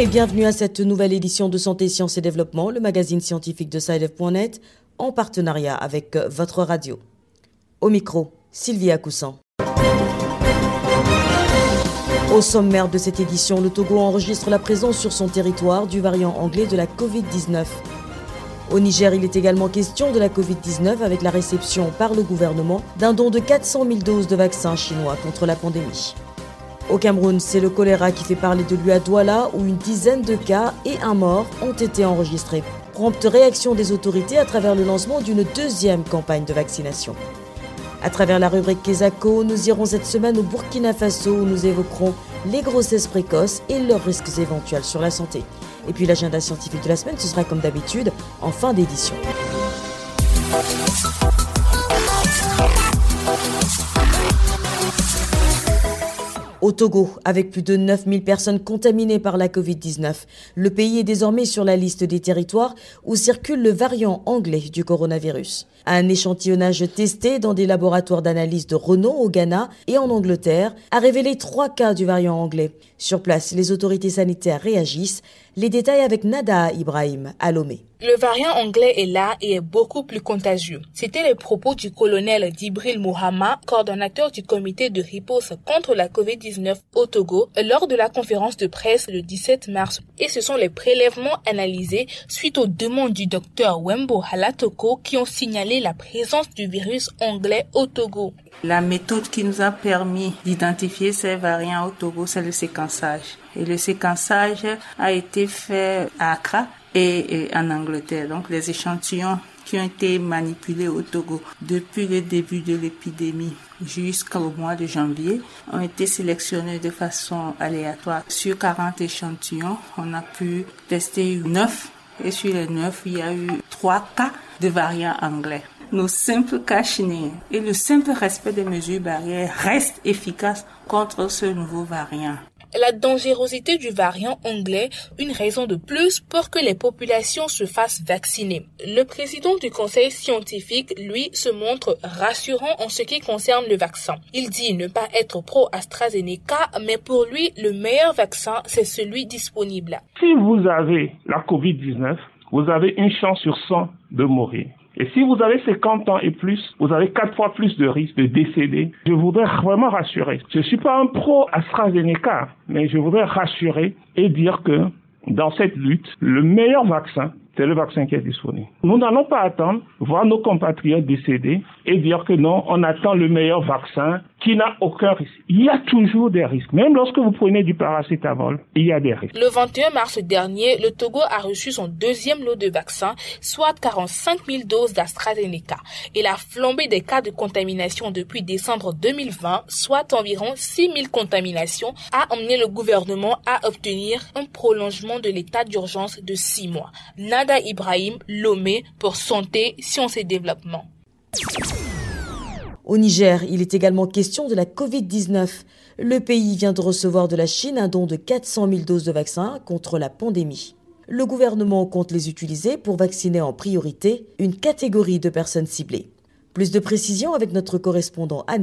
et bienvenue à cette nouvelle édition de Santé, Sciences et Développement, le magazine scientifique de SciDev.net, en partenariat avec votre radio. Au micro, Sylvia Coussan. Au sommaire de cette édition, le Togo enregistre la présence sur son territoire du variant anglais de la Covid-19. Au Niger, il est également question de la Covid-19 avec la réception par le gouvernement d'un don de 400 000 doses de vaccins chinois contre la pandémie. Au Cameroun, c'est le choléra qui fait parler de lui à Douala où une dizaine de cas et un mort ont été enregistrés. Prompte réaction des autorités à travers le lancement d'une deuxième campagne de vaccination. À travers la rubrique Kesako, nous irons cette semaine au Burkina Faso où nous évoquerons les grossesses précoces et leurs risques éventuels sur la santé. Et puis l'agenda scientifique de la semaine, ce sera comme d'habitude en fin d'édition. Au Togo, avec plus de 9000 personnes contaminées par la Covid-19, le pays est désormais sur la liste des territoires où circule le variant anglais du coronavirus. Un échantillonnage testé dans des laboratoires d'analyse de Renault au Ghana et en Angleterre a révélé trois cas du variant anglais. Sur place, les autorités sanitaires réagissent. Les détails avec Nada Ibrahim à Lomé. Le variant anglais est là et est beaucoup plus contagieux. C'était les propos du colonel Dibril Mohamed, coordonnateur du comité de riposte contre la COVID-19 au Togo, lors de la conférence de presse le 17 mars. Et ce sont les prélèvements analysés suite aux demandes du docteur Wembo Halatoko qui ont signalé la présence du virus anglais au Togo. La méthode qui nous a permis d'identifier ces variants au Togo, c'est le séquençage. Et le séquençage a été fait à Accra et, en Angleterre. Donc les échantillons qui ont été manipulés au Togo depuis le début de l'épidémie jusqu'au mois de janvier ont été sélectionnés de façon aléatoire. Sur 40 échantillons, on a pu tester 9 et sur les 9, il y a eu 3 cas de variants anglais. Nos simples cas et le simple respect des mesures barrières restent efficaces contre ce nouveau variant la dangerosité du variant anglais une raison de plus pour que les populations se fassent vacciner. Le président du conseil scientifique, lui, se montre rassurant en ce qui concerne le vaccin. Il dit ne pas être pro-AstraZeneca, mais pour lui, le meilleur vaccin, c'est celui disponible. Si vous avez la COVID-19, vous avez une chance sur 100 de mourir. Et si vous avez 50 ans et plus, vous avez quatre fois plus de risques de décéder. Je voudrais vraiment rassurer. Je ne suis pas un pro AstraZeneca, mais je voudrais rassurer et dire que dans cette lutte, le meilleur vaccin, c'est le vaccin qui est disponible. Nous n'allons pas attendre, voir nos compatriotes décéder et dire que non, on attend le meilleur vaccin qui n'a aucun risque. Il y a toujours des risques. Même lorsque vous prenez du paracétamol, il y a des risques. Le 21 mars dernier, le Togo a reçu son deuxième lot de vaccins, soit 45 000 doses d'AstraZeneca. Et la flambée des cas de contamination depuis décembre 2020, soit environ 6 000 contaminations, a emmené le gouvernement à obtenir un prolongement de l'état d'urgence de 6 mois. Nada Ibrahim, Lomé, pour Santé, Sciences et Développement. Au Niger, il est également question de la Covid-19. Le pays vient de recevoir de la Chine un don de 400 000 doses de vaccins contre la pandémie. Le gouvernement compte les utiliser pour vacciner en priorité une catégorie de personnes ciblées. Plus de précisions avec notre correspondant à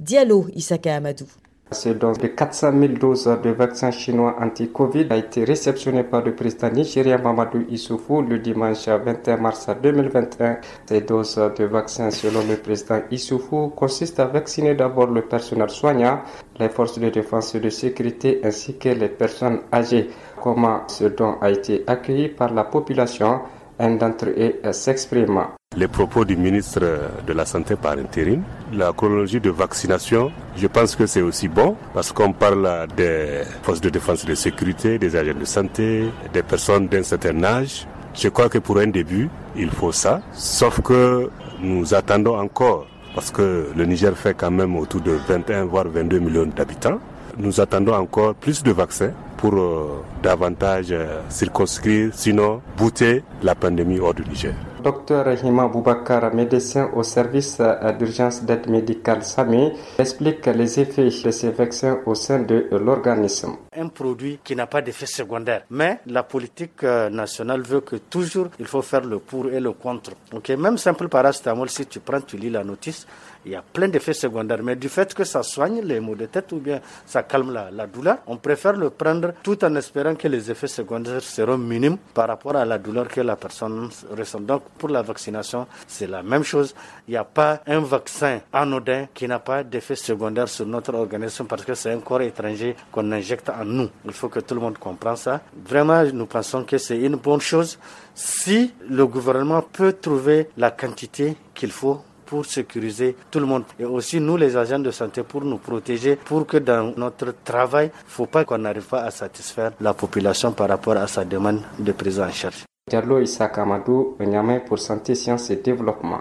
Diallo Isaka Amadou. Ce don de 400 000 doses de vaccins chinois anti-Covid a été réceptionné par le président nigérien Mamadou Issoufou le dimanche 21 mars 2021. Ces doses de vaccins, selon le président Issoufou, consistent à vacciner d'abord le personnel soignant, les forces de défense et de sécurité ainsi que les personnes âgées. Comment ce don a été accueilli par la population? Un d'entre eux s'exprime les propos du ministre de la Santé par intérim. La chronologie de vaccination, je pense que c'est aussi bon parce qu'on parle des forces de défense et de sécurité, des agents de santé, des personnes d'un certain âge. Je crois que pour un début, il faut ça. Sauf que nous attendons encore parce que le Niger fait quand même autour de 21 voire 22 millions d'habitants. Nous attendons encore plus de vaccins pour euh, davantage euh, circonscrire, sinon bouter la pandémie hors du Niger. Docteur Hima Boubacar, médecin au service euh, d'urgence d'aide médicale SAMI, explique les effets de ces vaccins au sein de l'organisme. un produit qui n'a pas d'effet secondaire. Mais la politique euh, nationale veut que toujours il faut faire le pour et le contre. Ok, même simple paracétamol, si tu prends, tu lis la notice, il y a plein d'effets secondaires. Mais du fait que ça soigne les maux de tête ou bien ça calme la, douleur, on préfère le prendre tout en espérant que les effets secondaires seront minimes par rapport à la douleur que la personne ressent. Donc pour la vaccination, c'est la même chose. Il n'y a pas un vaccin anodin qui n'a pas d'effet secondaire sur notre organisme parce que c'est un corps étranger qu'on injecte en nous. Il faut que tout le monde comprenne ça. Vraiment, nous pensons que c'est une bonne chose si le gouvernement peut trouver la quantité qu'il faut pour sécuriser tout le monde. Et aussi nous, les agents de santé, pour nous protéger, pour que dans notre travail, il ne faut pas qu'on n'arrive pas à satisfaire la population par rapport à sa demande de prise en charge. Diallo Issa Kamadou, Niamey pour Santé, Sciences et Développement.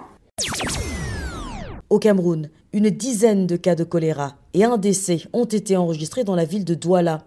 Au Cameroun, une dizaine de cas de choléra et un décès ont été enregistrés dans la ville de Douala.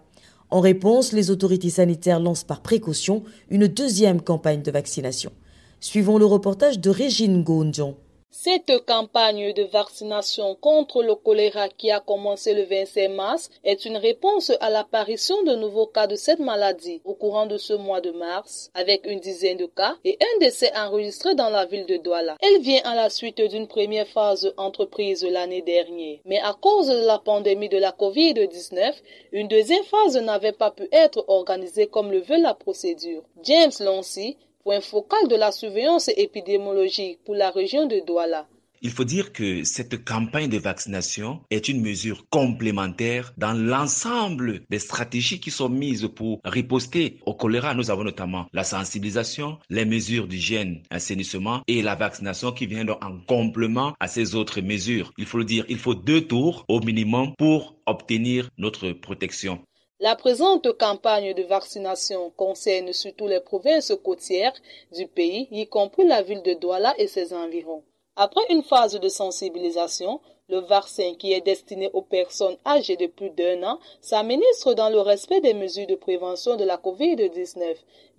En réponse, les autorités sanitaires lancent par précaution une deuxième campagne de vaccination. Suivons le reportage de Régine Gondjon. Cette campagne de vaccination contre le choléra qui a commencé le 25 mars est une réponse à l'apparition de nouveaux cas de cette maladie au courant de ce mois de mars, avec une dizaine de cas et un décès enregistré dans la ville de Douala. Elle vient à la suite d'une première phase entreprise l'année dernière. Mais à cause de la pandémie de la COVID-19, une deuxième phase n'avait pas pu être organisée comme le veut la procédure. James Loncy, point focal de la surveillance épidémiologique pour la région de Douala. Il faut dire que cette campagne de vaccination est une mesure complémentaire dans l'ensemble des stratégies qui sont mises pour riposter au choléra. Nous avons notamment la sensibilisation, les mesures d'hygiène, assainissement et la vaccination qui vient en complément à ces autres mesures. Il faut le dire, il faut deux tours au minimum pour obtenir notre protection. La présente campagne de vaccination concerne surtout les provinces côtières du pays, y compris la ville de Douala et ses environs. Après une phase de sensibilisation, le vaccin qui est destiné aux personnes âgées de plus d'un an s'administre dans le respect des mesures de prévention de la COVID-19.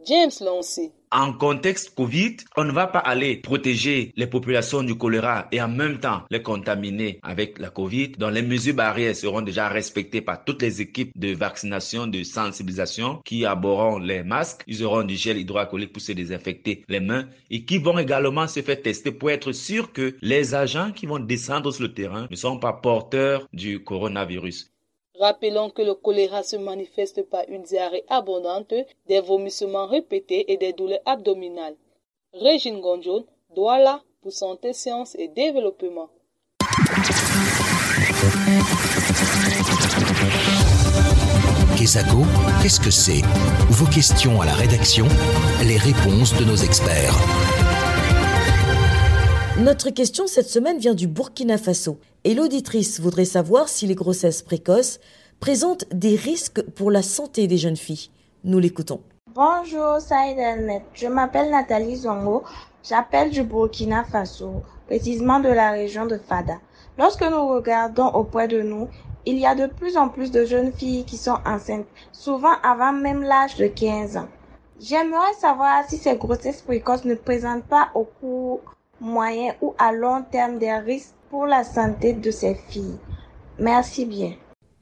James Loncy. En contexte Covid, on ne va pas aller protéger les populations du choléra et en même temps les contaminer avec la Covid. Donc les mesures barrières seront déjà respectées par toutes les équipes de vaccination, de sensibilisation qui aborderont les masques. Ils auront du gel hydroalcoolique pour se désinfecter les mains et qui vont également se faire tester pour être sûr que les agents qui vont descendre sur le terrain ne sont pas porteurs du coronavirus. Rappelons que le choléra se manifeste par une diarrhée abondante, des vomissements répétés et des douleurs abdominales. Régine Gonjon, Douala pour Santé, Sciences et Développement. Kesago, qu'est-ce que c'est? Vos questions à la rédaction, les réponses de nos experts. Notre question cette semaine vient du Burkina Faso et l'auditrice voudrait savoir si les grossesses précoces présentent des risques pour la santé des jeunes filles. Nous l'écoutons. Bonjour Saïd je m'appelle Nathalie Zongo, j'appelle du Burkina Faso, précisément de la région de Fada. Lorsque nous regardons auprès de nous, il y a de plus en plus de jeunes filles qui sont enceintes, souvent avant même l'âge de 15 ans. J'aimerais savoir si ces grossesses précoces ne présentent pas au cours moyen ou à long terme des risques pour la santé de ces filles. Merci bien.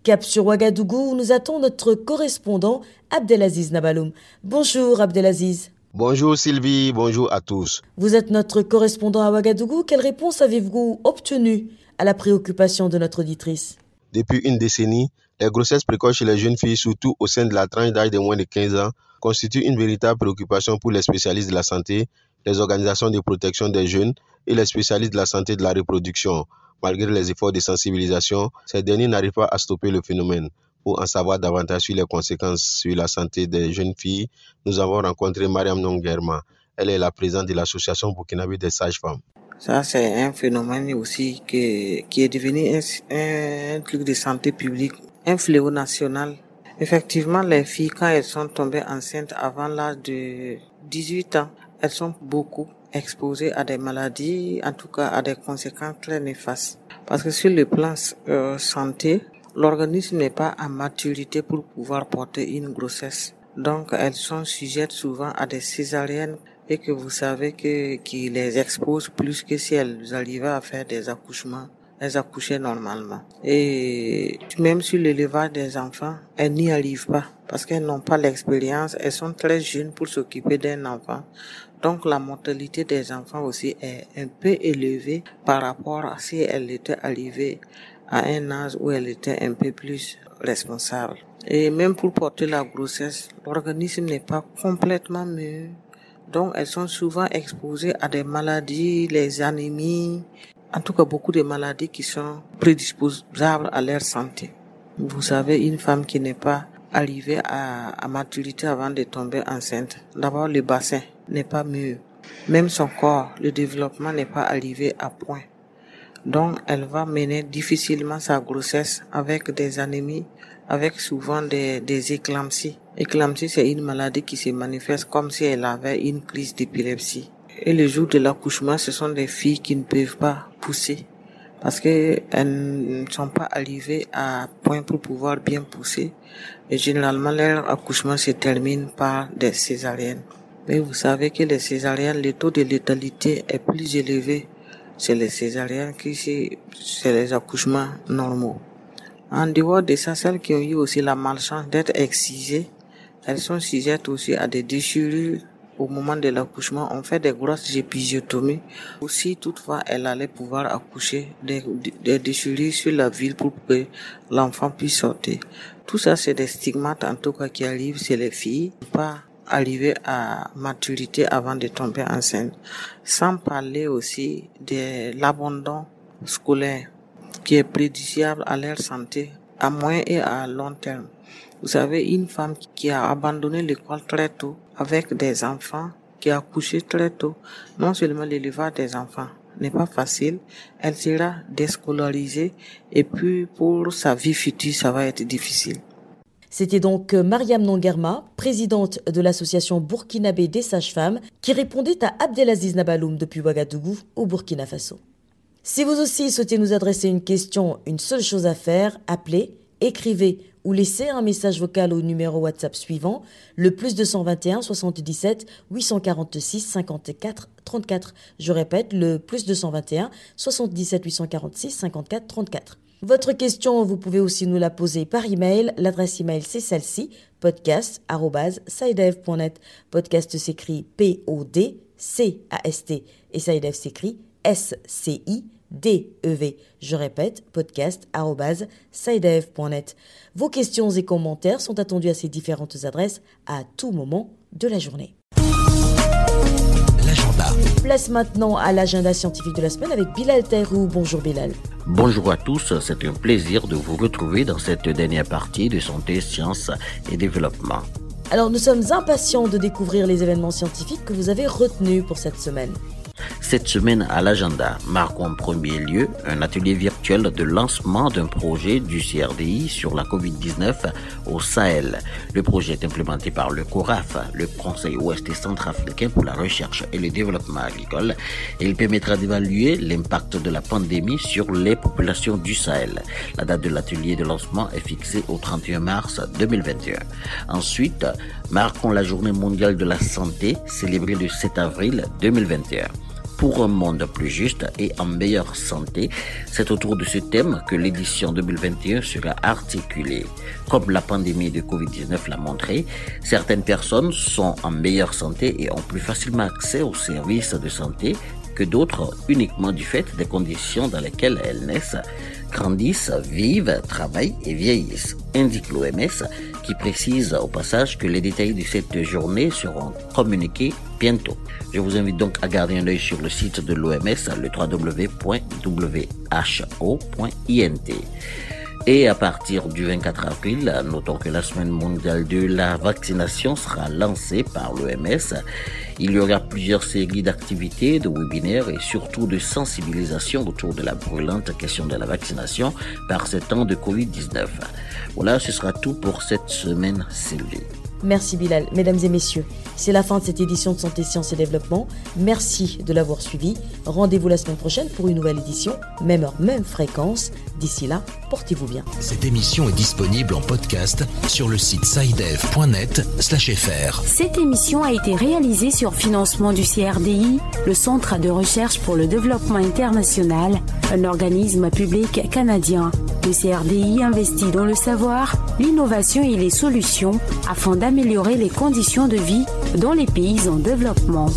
Cap sur Ouagadougou, nous attend notre correspondant Abdelaziz Nabaloum. Bonjour Abdelaziz. Bonjour Sylvie, bonjour à tous. Vous êtes notre correspondant à Ouagadougou. Quelle réponse avez-vous obtenue à la préoccupation de notre auditrice? Depuis une décennie, les grossesses précoces chez les jeunes filles, surtout au sein de la tranche d'âge de moins de 15 ans, constituent une véritable préoccupation pour les spécialistes de la santé les organisations de protection des jeunes et les spécialistes de la santé de la reproduction. Malgré les efforts de sensibilisation, ces derniers n'arrivent pas à stopper le phénomène. Pour en savoir davantage sur les conséquences sur la santé des jeunes filles, nous avons rencontré Mariam Nongerma. Elle est la présidente de l'association burkinabé des sages-femmes. Ça, c'est un phénomène aussi qui, qui est devenu un, un truc de santé publique, un fléau national. Effectivement, les filles, quand elles sont tombées enceintes avant l'âge de 18 ans, elles sont beaucoup exposées à des maladies, en tout cas à des conséquences très néfastes. Parce que sur le plan euh, santé, l'organisme n'est pas à maturité pour pouvoir porter une grossesse. Donc elles sont sujettes souvent à des césariennes et que vous savez que qui les expose plus que si elles arrivaient à faire des accouchements elles accouchaient normalement. Et même sur l'élevage des enfants, elles n'y arrivent pas parce qu'elles n'ont pas l'expérience, elles sont très jeunes pour s'occuper d'un enfant. Donc la mortalité des enfants aussi est un peu élevée par rapport à si elles étaient arrivées à un âge où elles étaient un peu plus responsables. Et même pour porter la grossesse, l'organisme n'est pas complètement mieux. Donc elles sont souvent exposées à des maladies, les anémies, en tout cas beaucoup de maladies qui sont prédisposables à leur santé. Vous savez, une femme qui n'est pas arrivée à maturité avant de tomber enceinte, d'abord le bassin n'est pas mieux. Même son corps, le développement n'est pas arrivé à point. Donc elle va mener difficilement sa grossesse avec des anémies, avec souvent des, des éclampsies. Éclampsie, c'est une maladie qui se manifeste comme si elle avait une crise d'épilepsie. Et le jour de l'accouchement, ce sont des filles qui ne peuvent pas pousser parce qu'elles ne sont pas arrivées à point pour pouvoir bien pousser. Et généralement, leur accouchement se termine par des césariennes. Mais vous savez que les césariennes, le taux de létalité est plus élevé chez les césariennes que chez les accouchements normaux. En dehors de ça, celles qui ont eu aussi la malchance d'être excisées, elles sont sujettes aussi à des déchirures au moment de l'accouchement, on fait des grosses épisiotomies. Aussi, toutefois, elle allait pouvoir accoucher des, des déchirures sur la ville pour que l'enfant puisse sortir. Tout ça, c'est des stigmates, en tout cas, qui arrivent chez les filles, pas arriver à maturité avant de tomber enceinte. Sans parler aussi de l'abandon scolaire qui est préjudiciable à leur santé à moyen et à long terme. Vous savez, une femme qui a abandonné l'école très tôt avec des enfants, qui a accouché très tôt, non seulement l'élevage des enfants n'est pas facile, elle sera déscolarisée et puis pour sa vie future, ça va être difficile. C'était donc Mariam Nongerma, présidente de l'association burkinabé des sages-femmes, qui répondait à Abdelaziz Nabaloum depuis Ouagadougou au Burkina Faso. Si vous aussi souhaitez nous adresser une question, une seule chose à faire, appelez, écrivez ou laissez un message vocal au numéro WhatsApp suivant, le plus 221 77 846 54 34. Je répète, le plus 221 77 846 54 34. Votre question, vous pouvez aussi nous la poser par email. L'adresse email, c'est celle-ci, podcast.sidev.net. Podcast s'écrit P-O-D-C-A-S-T et Sidev s'écrit S-C-I D-E-V. Je répète, podcast.sidev.net. Vos questions et commentaires sont attendus à ces différentes adresses à tout moment de la journée. Place maintenant à l'agenda scientifique de la semaine avec Bilal Tairou. Bonjour Bilal. Bonjour à tous, c'est un plaisir de vous retrouver dans cette dernière partie de Santé, Sciences et Développement. Alors nous sommes impatients de découvrir les événements scientifiques que vous avez retenus pour cette semaine. Cette semaine à l'agenda marque en premier lieu un atelier virtuel de lancement d'un projet du CRDI sur la COVID-19 au Sahel. Le projet est implémenté par le CORAF, le Conseil ouest et centrafricain pour la recherche et le développement agricole, il permettra d'évaluer l'impact de la pandémie sur les populations du Sahel. La date de l'atelier de lancement est fixée au 31 mars 2021. Ensuite, marquons la journée mondiale de la santé, célébrée le 7 avril 2021 pour un monde plus juste et en meilleure santé. C'est autour de ce thème que l'édition 2021 sera articulée. Comme la pandémie de Covid-19 l'a montré, certaines personnes sont en meilleure santé et ont plus facilement accès aux services de santé que d'autres uniquement du fait des conditions dans lesquelles elles naissent, grandissent, vivent, travaillent et vieillissent, indique l'OMS qui précise au passage que les détails de cette journée seront communiqués bientôt. Je vous invite donc à garder un œil sur le site de l'OMS, le www.who.int. Et à partir du 24 avril, notons que la semaine mondiale de la vaccination sera lancée par l'OMS. Il y aura plusieurs séries d'activités, de webinaires et surtout de sensibilisation autour de la brûlante question de la vaccination par ce temps de Covid-19. Voilà, ce sera tout pour cette semaine, Sylvie. Merci Bilal. Mesdames et messieurs, c'est la fin de cette édition de Santé, Sciences et Développement. Merci de l'avoir suivi. Rendez-vous la semaine prochaine pour une nouvelle édition, même heure, même fréquence. D'ici là, portez-vous bien. Cette émission est disponible en podcast sur le site sidev.net/fr. Cette émission a été réalisée sur financement du CRDI, le Centre de recherche pour le développement international, un organisme public canadien. Le CRDI investit dans le savoir, l'innovation et les solutions afin d'améliorer les conditions de vie dans les pays en développement.